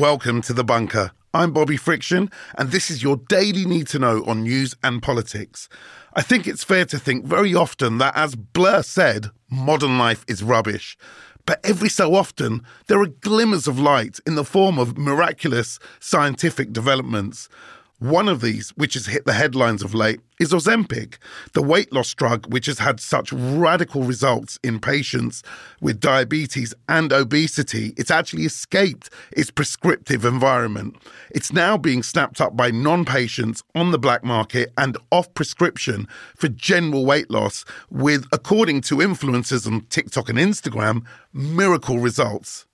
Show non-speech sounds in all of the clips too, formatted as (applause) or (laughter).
Welcome to the bunker. I'm Bobby Friction, and this is your daily need to know on news and politics. I think it's fair to think very often that, as Blur said, modern life is rubbish. But every so often, there are glimmers of light in the form of miraculous scientific developments. One of these, which has hit the headlines of late, is Ozempic, the weight loss drug which has had such radical results in patients with diabetes and obesity. It's actually escaped its prescriptive environment. It's now being snapped up by non patients on the black market and off prescription for general weight loss, with, according to influencers on TikTok and Instagram, miracle results.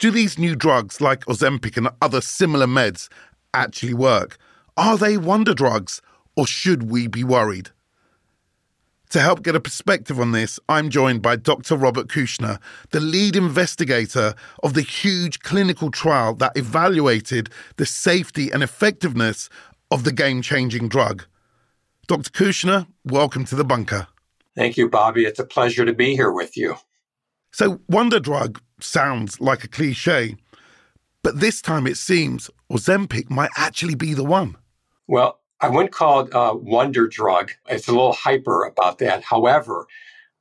Do these new drugs like Ozempic and other similar meds actually work? Are they wonder drugs, or should we be worried? To help get a perspective on this, I'm joined by Dr. Robert Kushner, the lead investigator of the huge clinical trial that evaluated the safety and effectiveness of the game changing drug. Dr. Kushner, welcome to the bunker. Thank you, Bobby. It's a pleasure to be here with you. So, wonder drug sounds like a cliche, but this time it seems Ozempic might actually be the one. Well, I wouldn't call it a wonder drug. It's a little hyper about that. However,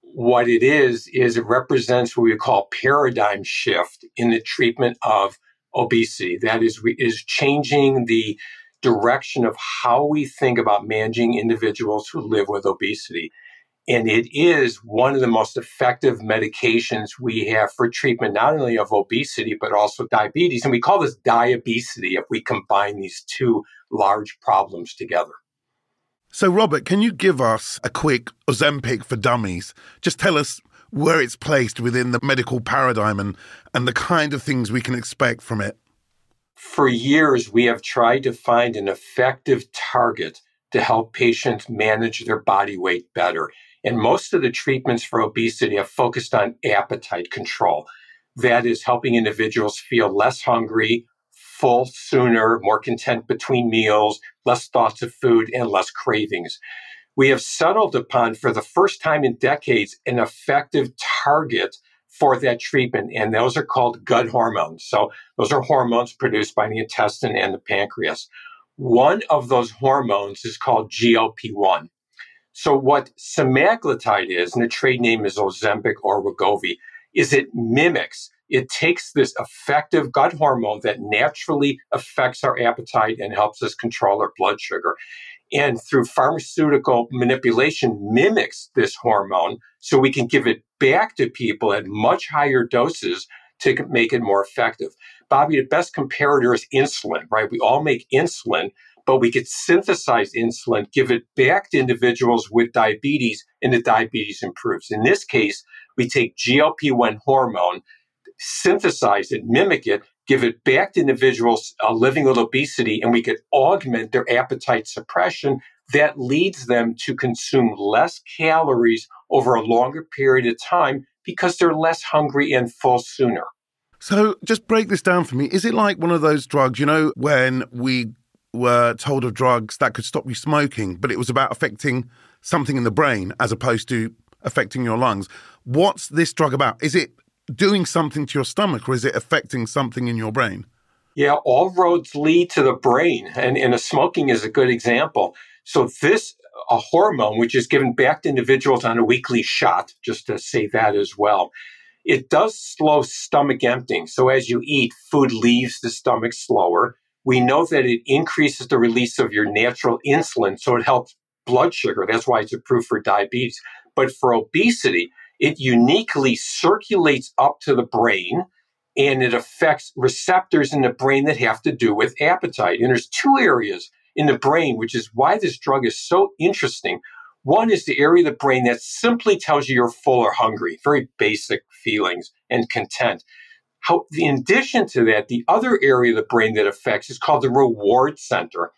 what it is, is it represents what we call paradigm shift in the treatment of obesity. That is, is changing the direction of how we think about managing individuals who live with obesity. And it is one of the most effective medications we have for treatment, not only of obesity, but also diabetes. And we call this diabesity if we combine these two large problems together. So, Robert, can you give us a quick Ozempic for dummies? Just tell us where it's placed within the medical paradigm and, and the kind of things we can expect from it. For years, we have tried to find an effective target to help patients manage their body weight better. And most of the treatments for obesity have focused on appetite control. That is helping individuals feel less hungry, full sooner, more content between meals, less thoughts of food, and less cravings. We have settled upon, for the first time in decades, an effective target for that treatment, and those are called gut hormones. So, those are hormones produced by the intestine and the pancreas. One of those hormones is called GLP 1. So what semaglutide is, and the trade name is Ozempic or Wegovy, is it mimics, it takes this effective gut hormone that naturally affects our appetite and helps us control our blood sugar. And through pharmaceutical manipulation, mimics this hormone so we can give it back to people at much higher doses to make it more effective. Bobby, the best comparator is insulin, right? We all make insulin but we could synthesize insulin, give it back to individuals with diabetes, and the diabetes improves. In this case, we take GLP 1 hormone, synthesize it, mimic it, give it back to individuals uh, living with obesity, and we could augment their appetite suppression. That leads them to consume less calories over a longer period of time because they're less hungry and full sooner. So, just break this down for me. Is it like one of those drugs, you know, when we were told of drugs that could stop you smoking, but it was about affecting something in the brain as opposed to affecting your lungs. What's this drug about? Is it doing something to your stomach or is it affecting something in your brain? Yeah, all roads lead to the brain, and, and smoking is a good example. So, this a hormone, which is given back to individuals on a weekly shot, just to say that as well, it does slow stomach emptying. So, as you eat, food leaves the stomach slower. We know that it increases the release of your natural insulin, so it helps blood sugar. That's why it's approved for diabetes. But for obesity, it uniquely circulates up to the brain and it affects receptors in the brain that have to do with appetite. And there's two areas in the brain, which is why this drug is so interesting. One is the area of the brain that simply tells you you're full or hungry, very basic feelings and content. How, in addition to that, the other area of the brain that affects is called the reward center.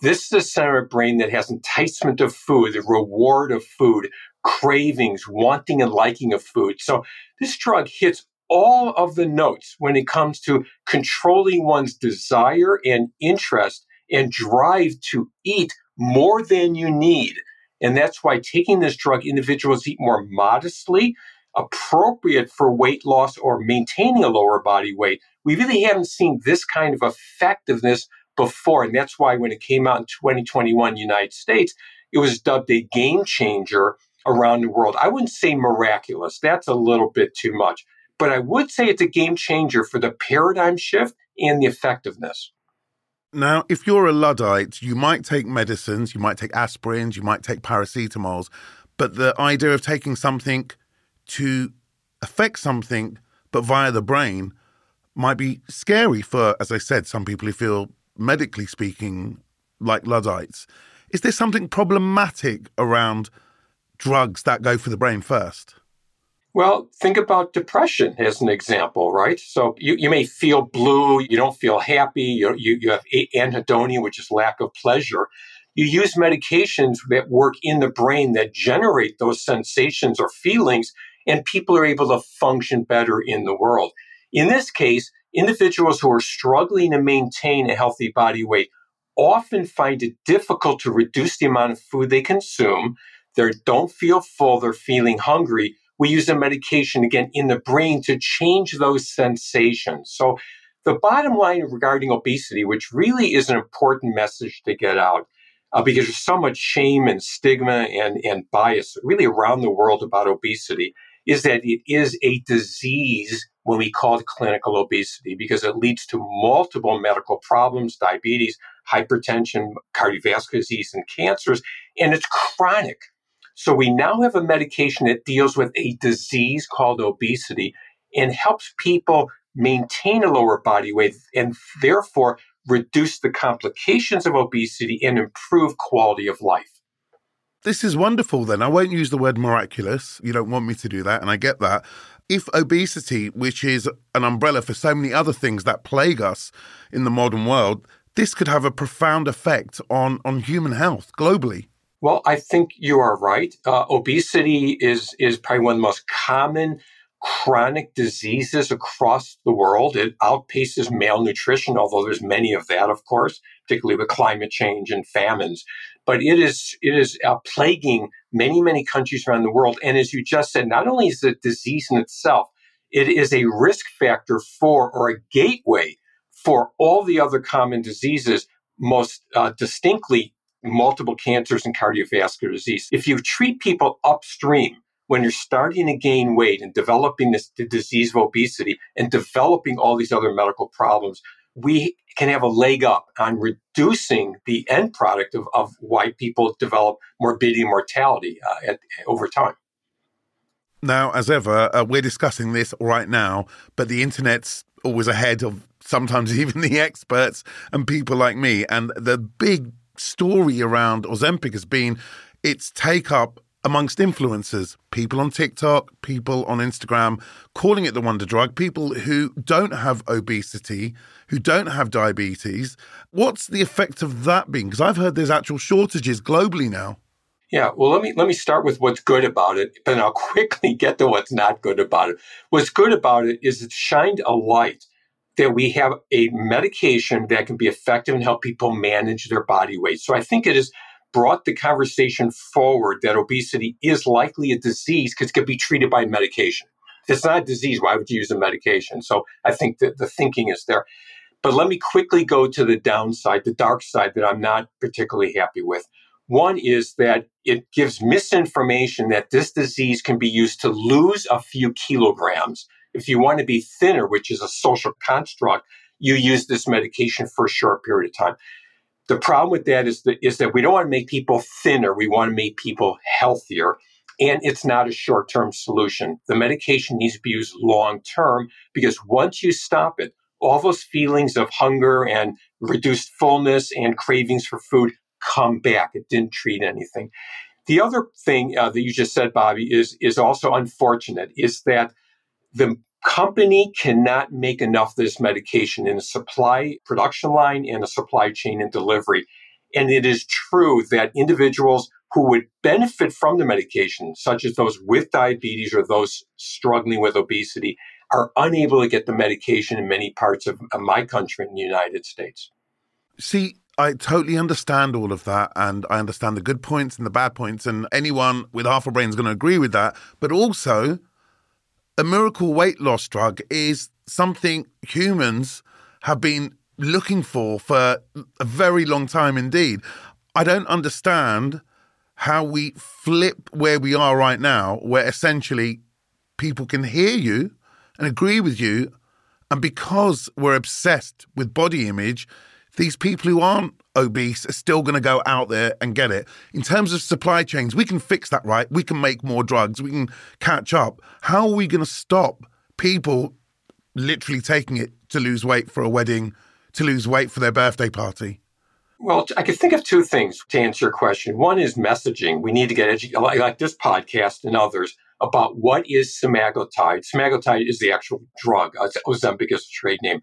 This is the center of the brain that has enticement of food, the reward of food, cravings, wanting and liking of food. So this drug hits all of the notes when it comes to controlling one's desire and interest and drive to eat more than you need. And that's why taking this drug, individuals eat more modestly, appropriate for weight loss or maintaining a lower body weight. We really haven't seen this kind of effectiveness before. And that's why when it came out in 2021 United States, it was dubbed a game changer around the world. I wouldn't say miraculous. That's a little bit too much. But I would say it's a game changer for the paradigm shift and the effectiveness. Now, if you're a Luddite, you might take medicines, you might take aspirins, you might take paracetamols, but the idea of taking something to affect something, but via the brain, might be scary for, as I said, some people who feel, medically speaking, like Luddites. Is there something problematic around drugs that go for the brain first? Well, think about depression as an example, right? So you, you may feel blue, you don't feel happy, you, you, you have anhedonia, which is lack of pleasure. You use medications that work in the brain that generate those sensations or feelings, and people are able to function better in the world. In this case, individuals who are struggling to maintain a healthy body weight often find it difficult to reduce the amount of food they consume. They don't feel full, they're feeling hungry we use a medication again in the brain to change those sensations. So the bottom line regarding obesity, which really is an important message to get out, uh, because there's so much shame and stigma and, and bias really around the world about obesity, is that it is a disease when we call it clinical obesity, because it leads to multiple medical problems, diabetes, hypertension, cardiovascular disease, and cancers, and it's chronic. So we now have a medication that deals with a disease called obesity and helps people maintain a lower body weight and therefore reduce the complications of obesity and improve quality of life. This is wonderful, then. I won't use the word miraculous. You don't want me to do that, and I get that. If obesity, which is an umbrella for so many other things that plague us in the modern world, this could have a profound effect on, on human health globally. Well, I think you are right. Uh, obesity is is probably one of the most common chronic diseases across the world. It outpaces malnutrition, although there's many of that, of course, particularly with climate change and famines. But it is it is uh, plaguing many many countries around the world. And as you just said, not only is it disease in itself, it is a risk factor for or a gateway for all the other common diseases, most uh, distinctly multiple cancers and cardiovascular disease. If you treat people upstream, when you're starting to gain weight and developing this the disease of obesity and developing all these other medical problems, we can have a leg up on reducing the end product of, of why people develop morbidity and mortality uh, at, over time. Now, as ever, uh, we're discussing this right now, but the internet's always ahead of sometimes (laughs) even the experts and people like me. And the big story around Ozempic has been its take up amongst influencers, people on TikTok, people on Instagram, calling it the wonder drug, people who don't have obesity, who don't have diabetes. What's the effect of that being? Because I've heard there's actual shortages globally now. Yeah, well, let me let me start with what's good about it, but I'll (laughs) quickly get to what's not good about it. What's good about it is it shined a light that we have a medication that can be effective and help people manage their body weight. So I think it has brought the conversation forward that obesity is likely a disease because it can be treated by medication. If it's not a disease, why would you use a medication? So I think that the thinking is there. But let me quickly go to the downside, the dark side that I'm not particularly happy with. One is that it gives misinformation that this disease can be used to lose a few kilograms if you want to be thinner, which is a social construct, you use this medication for a short period of time. The problem with that is that, is that we don't want to make people thinner. We want to make people healthier. And it's not a short term solution. The medication needs to be used long term because once you stop it, all those feelings of hunger and reduced fullness and cravings for food come back. It didn't treat anything. The other thing uh, that you just said, Bobby, is is also unfortunate. Is that the company cannot make enough of this medication in a supply production line and a supply chain and delivery. And it is true that individuals who would benefit from the medication, such as those with diabetes or those struggling with obesity, are unable to get the medication in many parts of, my country in the United States. See, I totally understand all of that, and I understand the good points and the bad points, and anyone with half a brain is going to agree with that. But also, a miracle weight loss drug is something humans have been looking for for a very long time indeed. I don't understand how we flip where we are right now, where essentially people can hear you and agree with you. And because we're obsessed with body image, these people who aren't obese are still going to go out there and get it. In terms of supply chains, we can fix that, right? We can make more drugs, we can catch up. How are we going to stop people literally taking it to lose weight for a wedding, to lose weight for their birthday party? Well, I could think of two things to answer your question. One is messaging. We need to get educated, like this podcast and others, about what is semaglutide. Semaglutide is the actual drug. Ozempic is a trade name.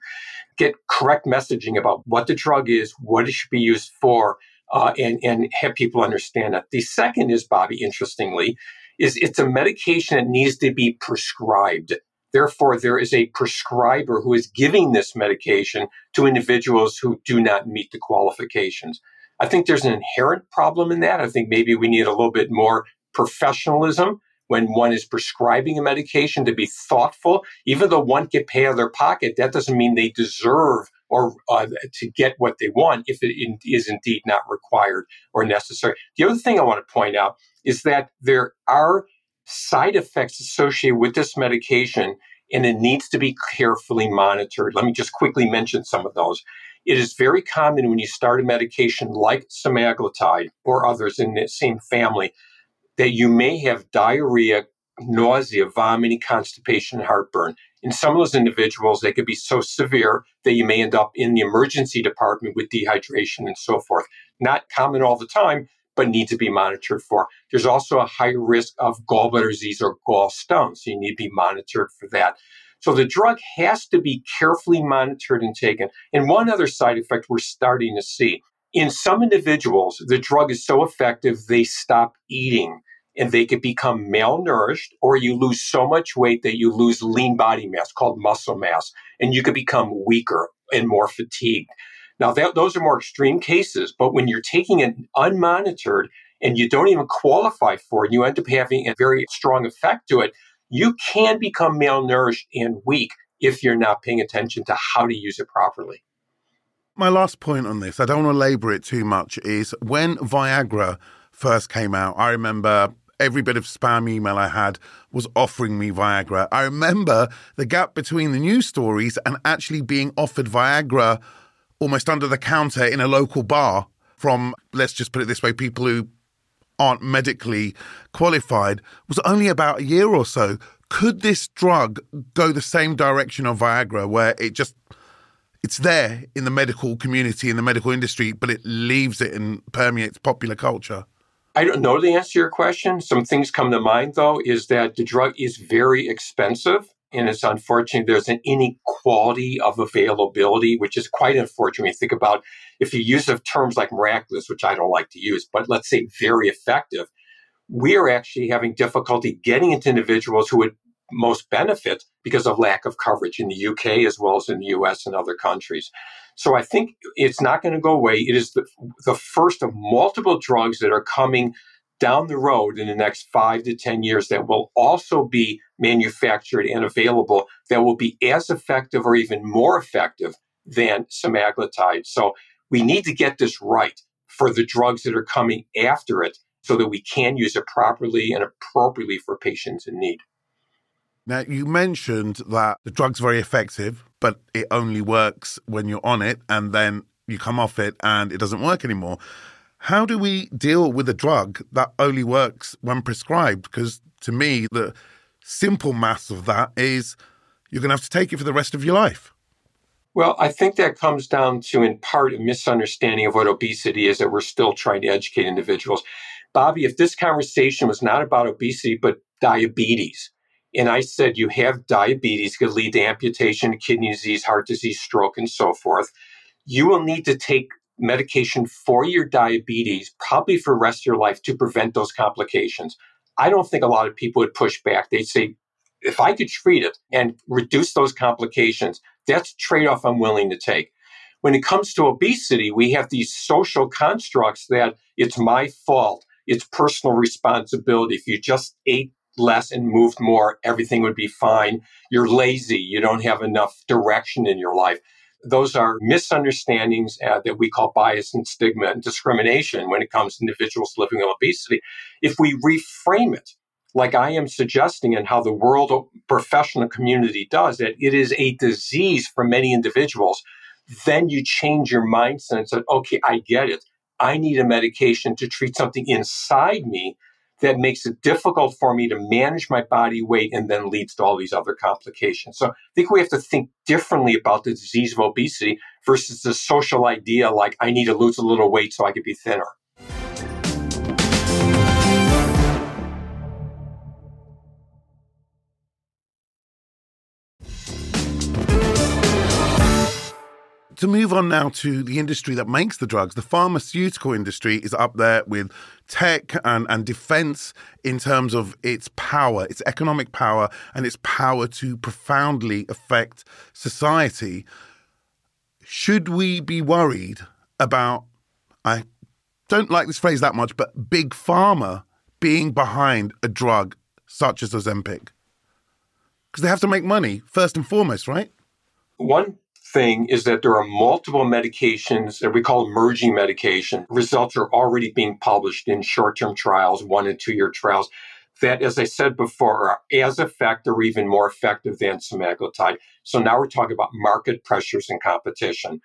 Get correct messaging about what the drug is, what it should be used for, uh, and and have people understand that. The second is, Bobby, interestingly, is it's a medication that needs to be prescribed. Therefore, there is a prescriber who is giving this medication to individuals who do not meet the qualifications. I think there's an inherent problem in that. I think maybe we need a little bit more professionalism when one is prescribing a medication to be thoughtful. Even though one get pay out of their pocket, that doesn't mean they deserve or uh, to get what they want if it in, is indeed not required or necessary. The other thing I want to point out is that there are side effects associated with this medication, and it needs to be carefully monitored. Let me just quickly mention some of those. It is very common when you start a medication like semaglutide or others in the same family that you may have diarrhea, nausea, vomiting, constipation, and heartburn. In some of those individuals, they could be so severe that you may end up in the emergency department with dehydration and so forth. Not common all the time, but need to be monitored for. There's also a higher risk of gallbladder disease or gallstones, so you need to be monitored for that. So the drug has to be carefully monitored and taken. And one other side effect we're starting to see in some individuals, the drug is so effective they stop eating and they could become malnourished, or you lose so much weight that you lose lean body mass called muscle mass, and you could become weaker and more fatigued. Now, that, those are more extreme cases, but when you're taking it unmonitored and you don't even qualify for it, and you end up having a very strong effect to it, you can become malnourished and weak if you're not paying attention to how to use it properly. My last point on this, I don't want to labor it too much, is when Viagra first came out, I remember every bit of spam email I had was offering me Viagra. I remember the gap between the news stories and actually being offered Viagra almost under the counter in a local bar from, let's just put it this way, people who aren't medically qualified was only about a year or so. Could this drug go the same direction of Viagra, where it just it's there in the medical community in the medical industry, but it leaves it and permeates popular culture? I don't know the answer to your question. Some things come to mind though is that the drug is very expensive and it's unfortunate there's an inequality of availability, which is quite unfortunate when you think about if you use of terms like miraculous, which I don't like to use, but let's say very effective, we are actually having difficulty getting into individuals who would most benefit because of lack of coverage in the UK as well as in the US and other countries. So I think it's not going to go away. It is the, the first of multiple drugs that are coming down the road in the next five to 10 years that will also be manufactured and available that will be as effective or even more effective than semaglutide. So we need to get this right for the drugs that are coming after it so that we can use it properly and appropriately for patients in need. Now, you mentioned that the drug's very effective, but it only works when you're on it and then you come off it and it doesn't work anymore. How do we deal with a drug that only works when prescribed? Because to me, the simple maths of that is you're going to have to take it for the rest of your life. Well, I think that comes down to, in part, a misunderstanding of what obesity is that we're still trying to educate individuals. Bobby, if this conversation was not about obesity, but diabetes, and I said you have diabetes, could lead to amputation, kidney disease, heart disease, stroke, and so forth, you will need to take medication for your diabetes, probably for the rest of your life, to prevent those complications. I don't think a lot of people would push back. They'd say, if I could treat it and reduce those complications, that's a trade off I'm willing to take. When it comes to obesity, we have these social constructs that it's my fault, it's personal responsibility. If you just ate less and moved more, everything would be fine. You're lazy, you don't have enough direction in your life. Those are misunderstandings uh, that we call bias and stigma and discrimination when it comes to individuals living with obesity. If we reframe it, like I am suggesting, and how the world professional community does it, it is a disease for many individuals. Then you change your mindset and say, okay, I get it. I need a medication to treat something inside me that makes it difficult for me to manage my body weight and then leads to all these other complications. So I think we have to think differently about the disease of obesity versus the social idea like I need to lose a little weight so I can be thinner. To move on now to the industry that makes the drugs, the pharmaceutical industry is up there with tech and, and defense in terms of its power, its economic power, and its power to profoundly affect society. Should we be worried about, I don't like this phrase that much, but big pharma being behind a drug such as Ozempic? Because they have to make money, first and foremost, right? One thing is that there are multiple medications that we call emerging medication. Results are already being published in short term trials, one and two year trials, that, as I said before, are as effective or even more effective than semaglutide. So now we're talking about market pressures and competition.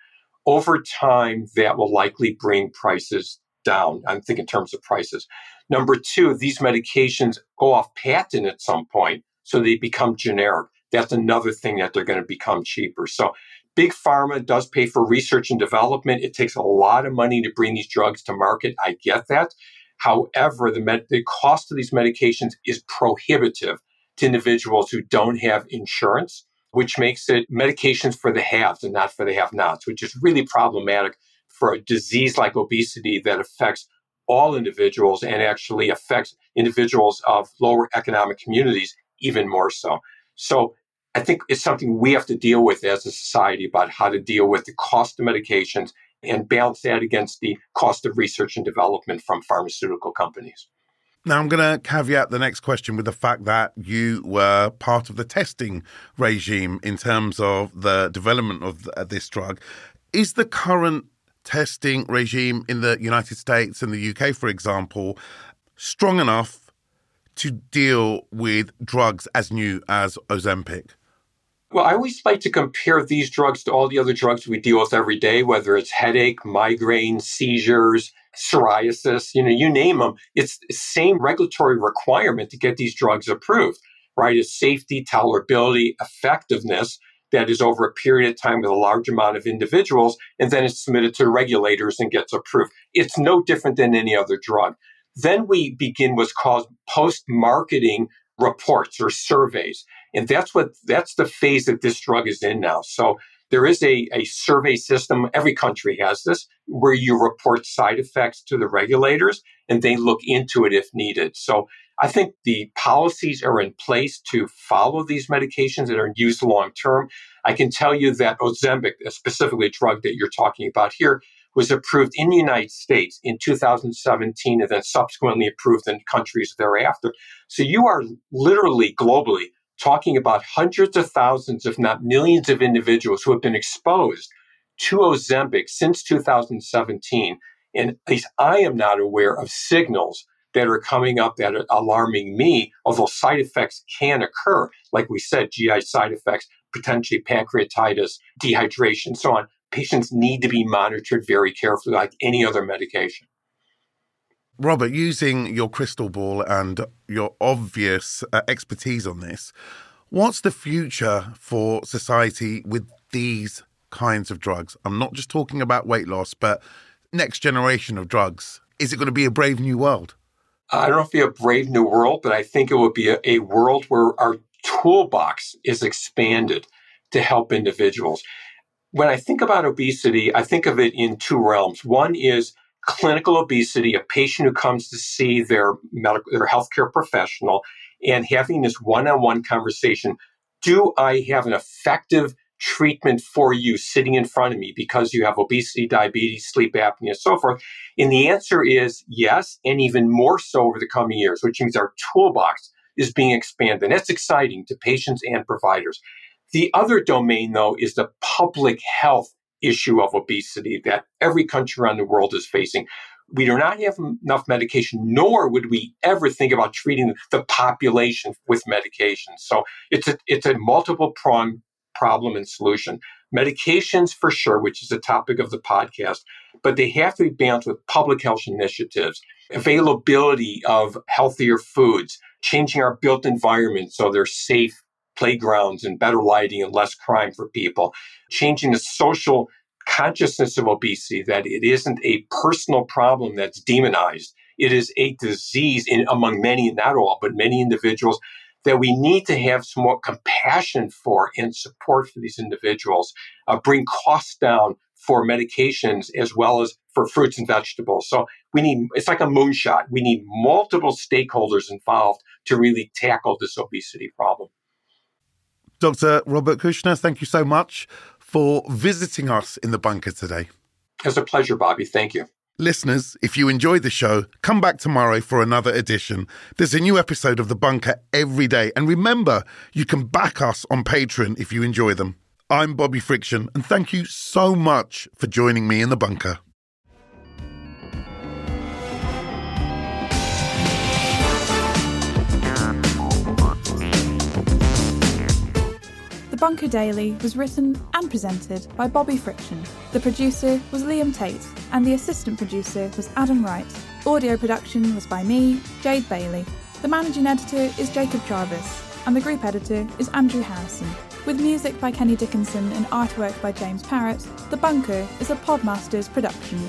Over time, that will likely bring prices down. I'm thinking in terms of prices. Number two, these medications go off patent at some point, so they become generic. That's another thing that they're going to become cheaper. So Big pharma does pay for research and development. It takes a lot of money to bring these drugs to market. I get that. However, the, med- the cost of these medications is prohibitive to individuals who don't have insurance, which makes it medications for the haves and not for the have nots, which is really problematic for a disease like obesity that affects all individuals and actually affects individuals of lower economic communities even more so. So I think it's something we have to deal with as a society about how to deal with the cost of medications and balance that against the cost of research and development from pharmaceutical companies. Now, I'm going to caveat the next question with the fact that you were part of the testing regime in terms of the development of this drug. Is the current testing regime in the United States and the UK, for example, strong enough to deal with drugs as new as Ozempic? Well, I always like to compare these drugs to all the other drugs we deal with every day, whether it's headache, migraine, seizures, psoriasis, you know, you name them. It's the same regulatory requirement to get these drugs approved, right? It's safety, tolerability, effectiveness that is over a period of time with a large amount of individuals, and then it's submitted to regulators and gets approved. It's no different than any other drug. Then we begin what's called post marketing reports or surveys. And that's what that's the phase that this drug is in now. So there is a, a survey system, every country has this, where you report side effects to the regulators and they look into it if needed. So I think the policies are in place to follow these medications that are used long term. I can tell you that Ozempic, specifically a drug that you're talking about here, was approved in the United States in 2017 and then subsequently approved in countries thereafter. So you are literally globally talking about hundreds of thousands, if not millions of individuals who have been exposed to Ozempic since 2017. And at least I am not aware of signals that are coming up that are alarming me, although side effects can occur. Like we said, GI side effects, potentially pancreatitis, dehydration, so on patients need to be monitored very carefully, like any other medication. Robert, using your crystal ball and your obvious uh, expertise on this, what's the future for society with these kinds of drugs? I'm not just talking about weight loss, but next generation of drugs. Is it going to be a brave new world? I don't know if it'd be a brave new world, but I think it will be a, a world where our toolbox is expanded to help individuals. When I think about obesity, I think of it in two realms. One is clinical obesity, a patient who comes to see their medical, their healthcare professional and having this one-on-one conversation. Do I have an effective treatment for you sitting in front of me because you have obesity, diabetes, sleep apnea, and so forth? And the answer is yes, and even more so over the coming years, which means our toolbox is being expanded. And that's exciting to patients and providers. The other domain, though, is the public health issue of obesity that every country around the world is facing. We do not have enough medication, nor would we ever think about treating the population with medication. So it's a, it's a multiple pronged problem and solution. Medications for sure, which is the topic of the podcast, but they have to be balanced with public health initiatives, availability of healthier foods, changing our built environment so they're safe playgrounds and better lighting and less crime for people, changing the social consciousness of obesity that it isn't a personal problem that's demonized. It is a disease in among many, not all, but many individuals that we need to have some more compassion for and support for these individuals, uh, bring costs down for medications as well as for fruits and vegetables. So we need, it's like a moonshot. We need multiple stakeholders involved to really tackle this obesity problem. Dr. Robert Kushner, thank you so much for visiting us in the bunker today. It's a pleasure, Bobby. Thank you. Listeners, if you enjoyed the show, come back tomorrow for another edition. There's a new episode of The Bunker every day. And remember, you can back us on Patreon if you enjoy them. I'm Bobby Friction, and thank you so much for joining me in the bunker. Bunker Daily was written and presented by Bobby Friction. The producer was Liam Tait, and the assistant producer was Adam Wright. Audio production was by me, Jade Bailey. The managing editor is Jacob Jarvis, and the group editor is Andrew Harrison. With music by Kenny Dickinson and artwork by James Parrott, The Bunker is a Podmasters production.